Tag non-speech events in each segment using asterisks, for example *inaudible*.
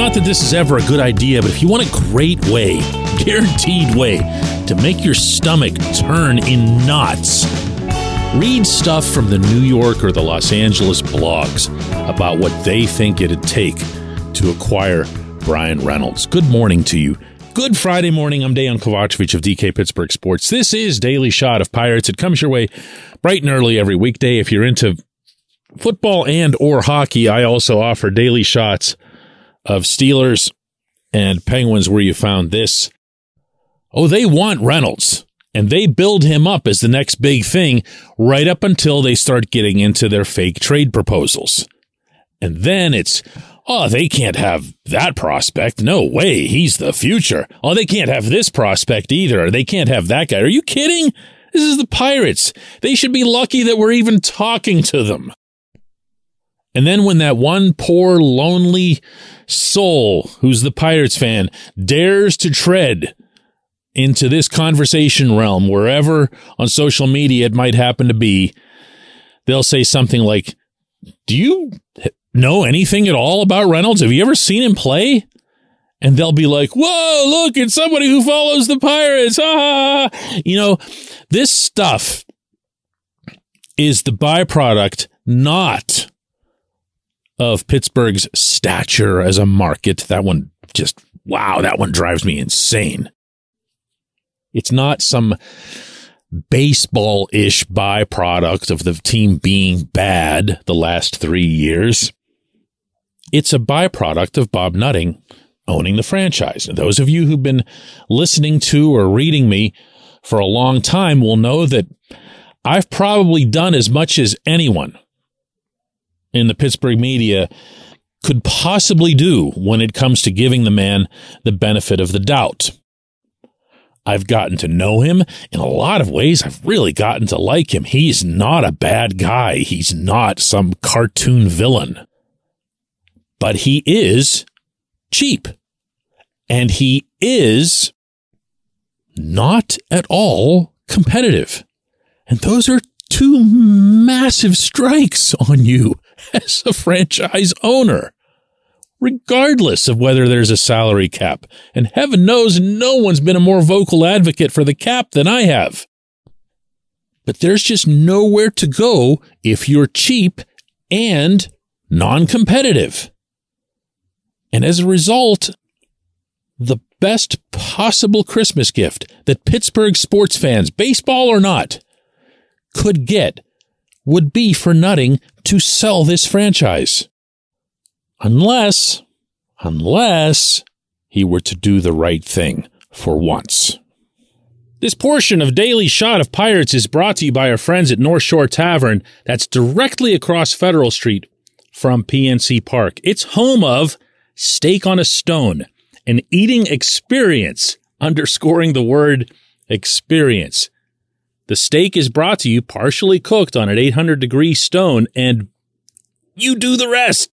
Not that this is ever a good idea, but if you want a great way, *laughs* guaranteed way, to make your stomach turn in knots, read stuff from the New York or the Los Angeles blogs about what they think it'd take to acquire Bryan Reynolds. Good morning to you. Good Friday morning. I'm Dejan Kovacevic of DK Pittsburgh Sports. This is Daily Shot of Pirates. It comes your way bright and early every weekday. If you're into football and or hockey, I also offer daily shots of Steelers and Penguins where you found this. Oh, they want Reynolds and they build him up as the next big thing right up until they start getting into their fake trade proposals. And then it's, oh, they can't have that prospect. No way. He's the future. Oh, they can't have this prospect either. They can't have that guy. Are you kidding? This is the Pirates. They should be lucky that we're even talking to them. And then when that one poor, lonely soul who's the Pirates fan dares to tread into this conversation realm, wherever on social media it might happen to be, they'll say something like, Do you know anything at all about Reynolds? Have you ever seen him play? And they'll be like, Whoa, look, it's somebody who follows the Pirates. Ah, you know, this stuff is the byproduct not of Pittsburgh's stature as a market. That one just, wow, that one drives me insane. It's not some baseball ish byproduct of the team being bad the last three years. It's a byproduct of Bob Nutting owning the franchise. And those of you who've been listening to or reading me for a long time will know that I've probably done as much as anyone in the Pittsburgh media could possibly do when it comes to giving the man the benefit of the doubt. I've gotten to know him in a lot of ways. I've really gotten to like him. He's not a bad guy. He's not some cartoon villain. But he is cheap. And he is not at all competitive. And those are two massive strikes on you *laughs* as a franchise owner, regardless of whether there's a salary cap. And heaven knows no one's been a more vocal advocate for the cap than I have. But there's just nowhere to go if you're cheap and non competitive. And as a result, the best possible Christmas gift that Pittsburgh sports fans, baseball or not, could get would be for Nutting to sell this franchise. Unless, unless he were to do the right thing for once. This portion of Daily Shot of Pirates is brought to you by our friends at North Shore Tavern that's directly across Federal Street from PNC Park. It's home of Steak on a Stone, an eating experience, underscoring the word experience. The steak is brought to you partially cooked on an 800 degree stone and you do the rest.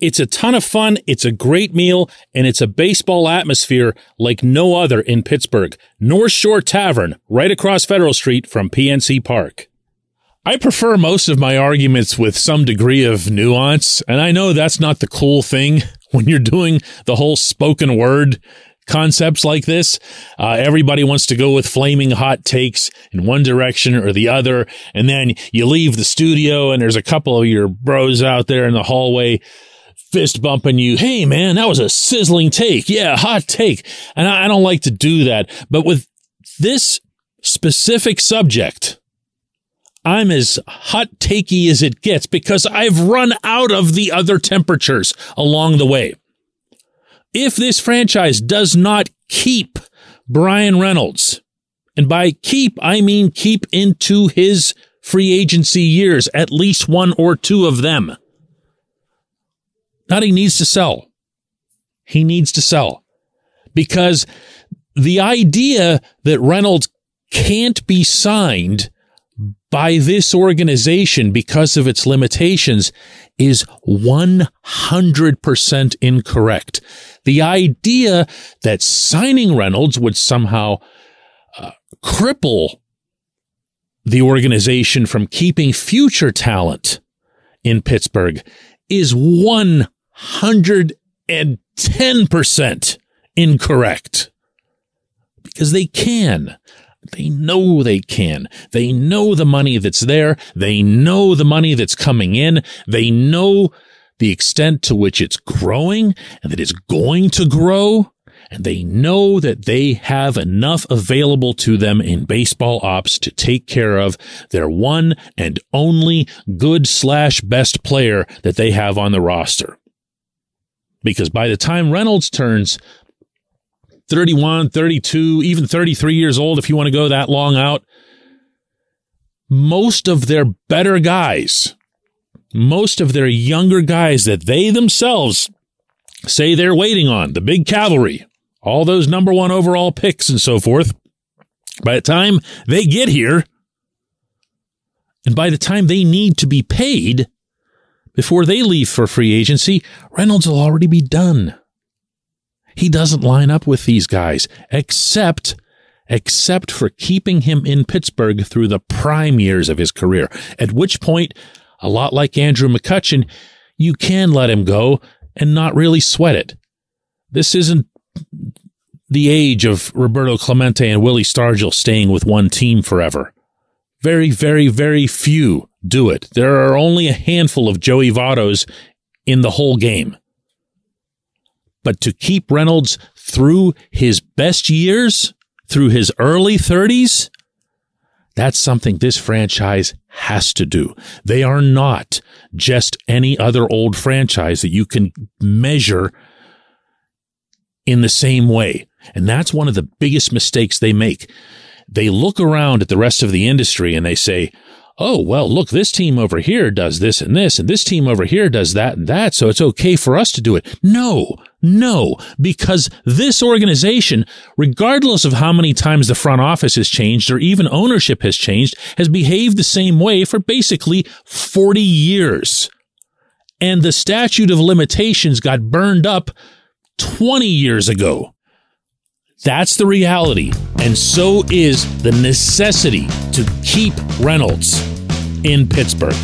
It's a ton of fun. It's a great meal and it's a baseball atmosphere like no other in Pittsburgh. North Shore Tavern, right across Federal Street from PNC Park. I prefer most of my arguments with some degree of nuance, and I know that's not the cool thing *laughs* when you're doing the whole spoken word concepts like this. Uh, everybody wants to go with flaming hot takes in one direction or the other. And then you leave the studio and there's a couple of your bros out there in the hallway fist bumping you. Hey, man, that was a sizzling take. Yeah, hot take. And I, I don't like to do that. But with this specific subject, I'm as hot takey as it gets because I've run out of the other temperatures along the way if this franchise does not keep Bryan Reynolds, And by keep, I mean keep into his free agency years, at least one or two of them. Not he needs to sell. He needs to sell because the idea that Reynolds can't be signed by this organization because of its limitations is 100% incorrect. The idea that signing Reynolds would somehow uh, cripple the organization from keeping future talent in Pittsburgh is 110% incorrect because they can. They know they can. They know the money that's there. They know the money that's coming in. They know the extent to which it's growing and that it's going to grow. And they know that they have enough available to them in baseball ops to take care of their one and only good slash best player that they have on the roster. Because by the time Reynolds turns 31, 32, even 33 years old, if you want to go that long out. Most of their better guys, most of their younger guys that they themselves say they're waiting on, the big cavalry, all those number one overall picks and so forth, by the time they get here, and by the time they need to be paid before they leave for free agency, Reynolds will already be done. He doesn't line up with these guys except except for keeping him in Pittsburgh through the prime years of his career. At which point, a lot like Andrew McCutchen, you can let him go and not really sweat it. This isn't the age of Roberto Clemente and Willie Stargell staying with one team forever. Very, very, very few do it. There are only a handful of Joey Vottos in the whole game. But to keep Reynolds through his best years, through his early 30s, that's something this franchise has to do. They are not just any other old franchise that you can measure in the same way. And that's one of the biggest mistakes they make. They look around at the rest of the industry and they say, oh, well, look, this team over here does this and this, and this team over here does that and that, so it's okay for us to do it. No, no, because this organization, regardless of how many times the front office has changed or even ownership has changed, has behaved the same way for basically 40 years. And the statute of limitations got burned up 20 years ago. That's the reality. And so is the necessity to keep Reynolds in Pittsburgh.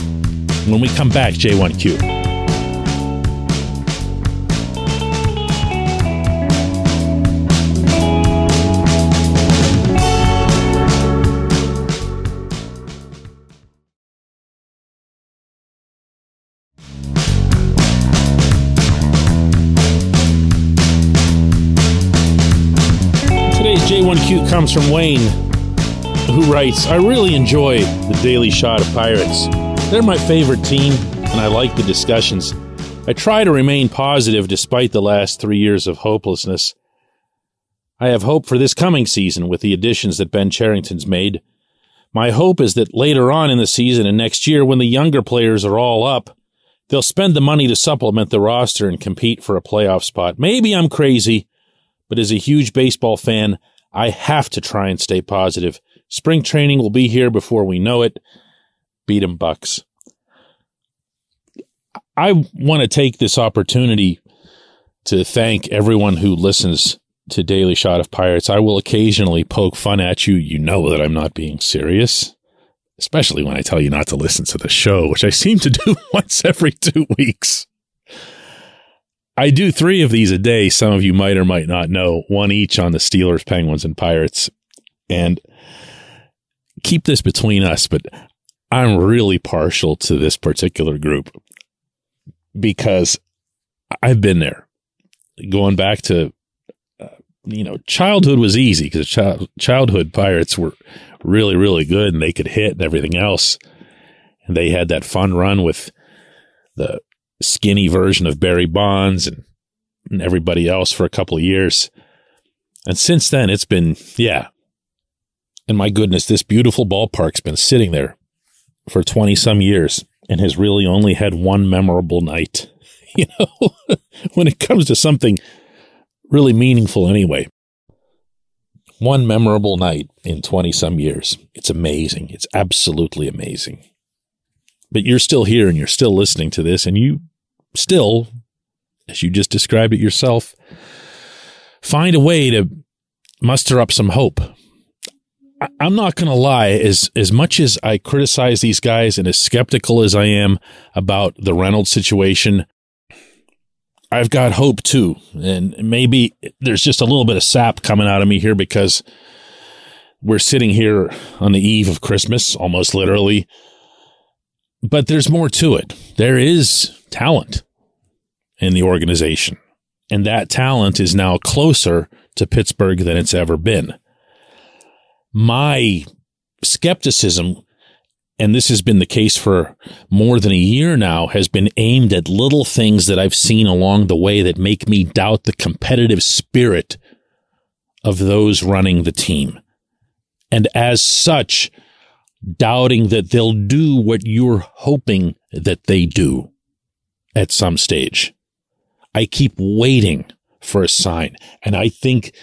When we come back, J1Q. Comes from Wayne, who writes I really enjoy the Daily Shot of Pirates. They're my favorite team, and I like the discussions. I try to remain positive despite the last three years of hopelessness. I have hope for this coming season with the additions that Ben Cherington's made. My hope is that later on in the season and next year, when the younger players are all up, they'll spend the money to supplement the roster and compete for a playoff spot. Maybe I'm crazy, but as a huge baseball fan, I have to try and stay positive. Spring training will be here before we know it. Beat 'em Bucs. I want to take this opportunity to thank everyone who listens to Daily Shot of Pirates. I will occasionally poke fun at you. You know that I'm not being serious, especially when I tell you not to listen to the show, which I seem to do *laughs* once every two weeks. I do three of these a day. Some of you might or might not know, one each on the Steelers, Penguins, and Pirates. And keep this between us, but I'm really partial to this particular group because I've been there. Going back to, uh, you know, childhood was easy because child, childhood Pirates were really, really good and they could hit and everything else. And they had that fun run with the skinny version of Barry Bonds and, and everybody else for a couple of years. And since then, it's been, yeah, And my goodness, this beautiful ballpark's been sitting there for 20 some years and has really only had one memorable night. *laughs* You know, *laughs* when it comes to something really meaningful anyway. One memorable night in 20 some years. It's amazing. It's absolutely amazing. But you're still here and you're still listening to this, and you still, as you just described it yourself, find a way to muster up some hope. I'm not going to lie, as, as much as I criticize these guys and as skeptical as I am about the Reynolds situation, I've got hope too. And maybe there's just a little bit of sap coming out of me here because we're sitting here on the eve of Christmas, almost literally. But there's more to it. There is talent in the organization. And that talent is now closer to Pittsburgh than it's ever been. My skepticism, and this has been the case for more than a year now, has been aimed at little things that I've seen along the way that make me doubt the competitive spirit of those running the team. And as such, doubting that they'll do what you're hoping that they do at some stage. I keep waiting for a sign. And I think,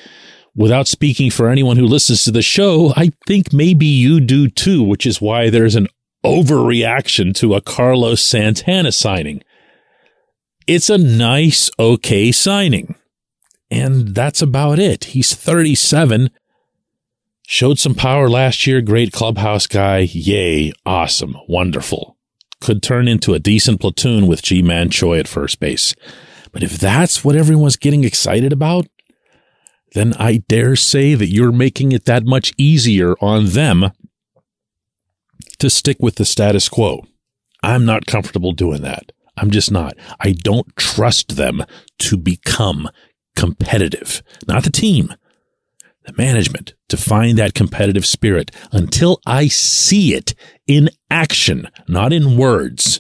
without speaking for anyone who listens to the show, I think maybe you do too, which is why there's an overreaction to a Carlos Santana signing. It's a nice, okay signing. And that's about it. He's 37 Showed some power last year. Great clubhouse guy. Yay. Awesome. Wonderful. Could turn into a decent platoon with Ji-Man Choi at first base. But if that's what everyone's getting excited about, then I dare say that you're making it that much easier on them to stick with the status quo. I'm not comfortable doing that. I'm just not. I don't trust them to become competitive. Not the team, the management to find that competitive spirit until I see it in action, not in words.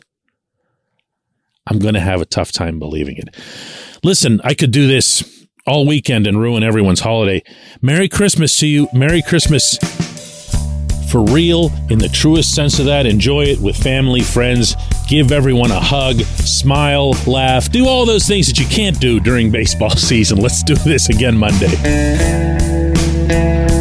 I'm going to have a tough time believing it. Listen, I could do this all weekend and ruin everyone's holiday. Merry Christmas to you. Merry Christmas for real in the truest sense of that. Enjoy it with family, friends. Give everyone a hug, smile, laugh, do all those things that you can't do during baseball *laughs* season. Let's do this again Monday. Thank you.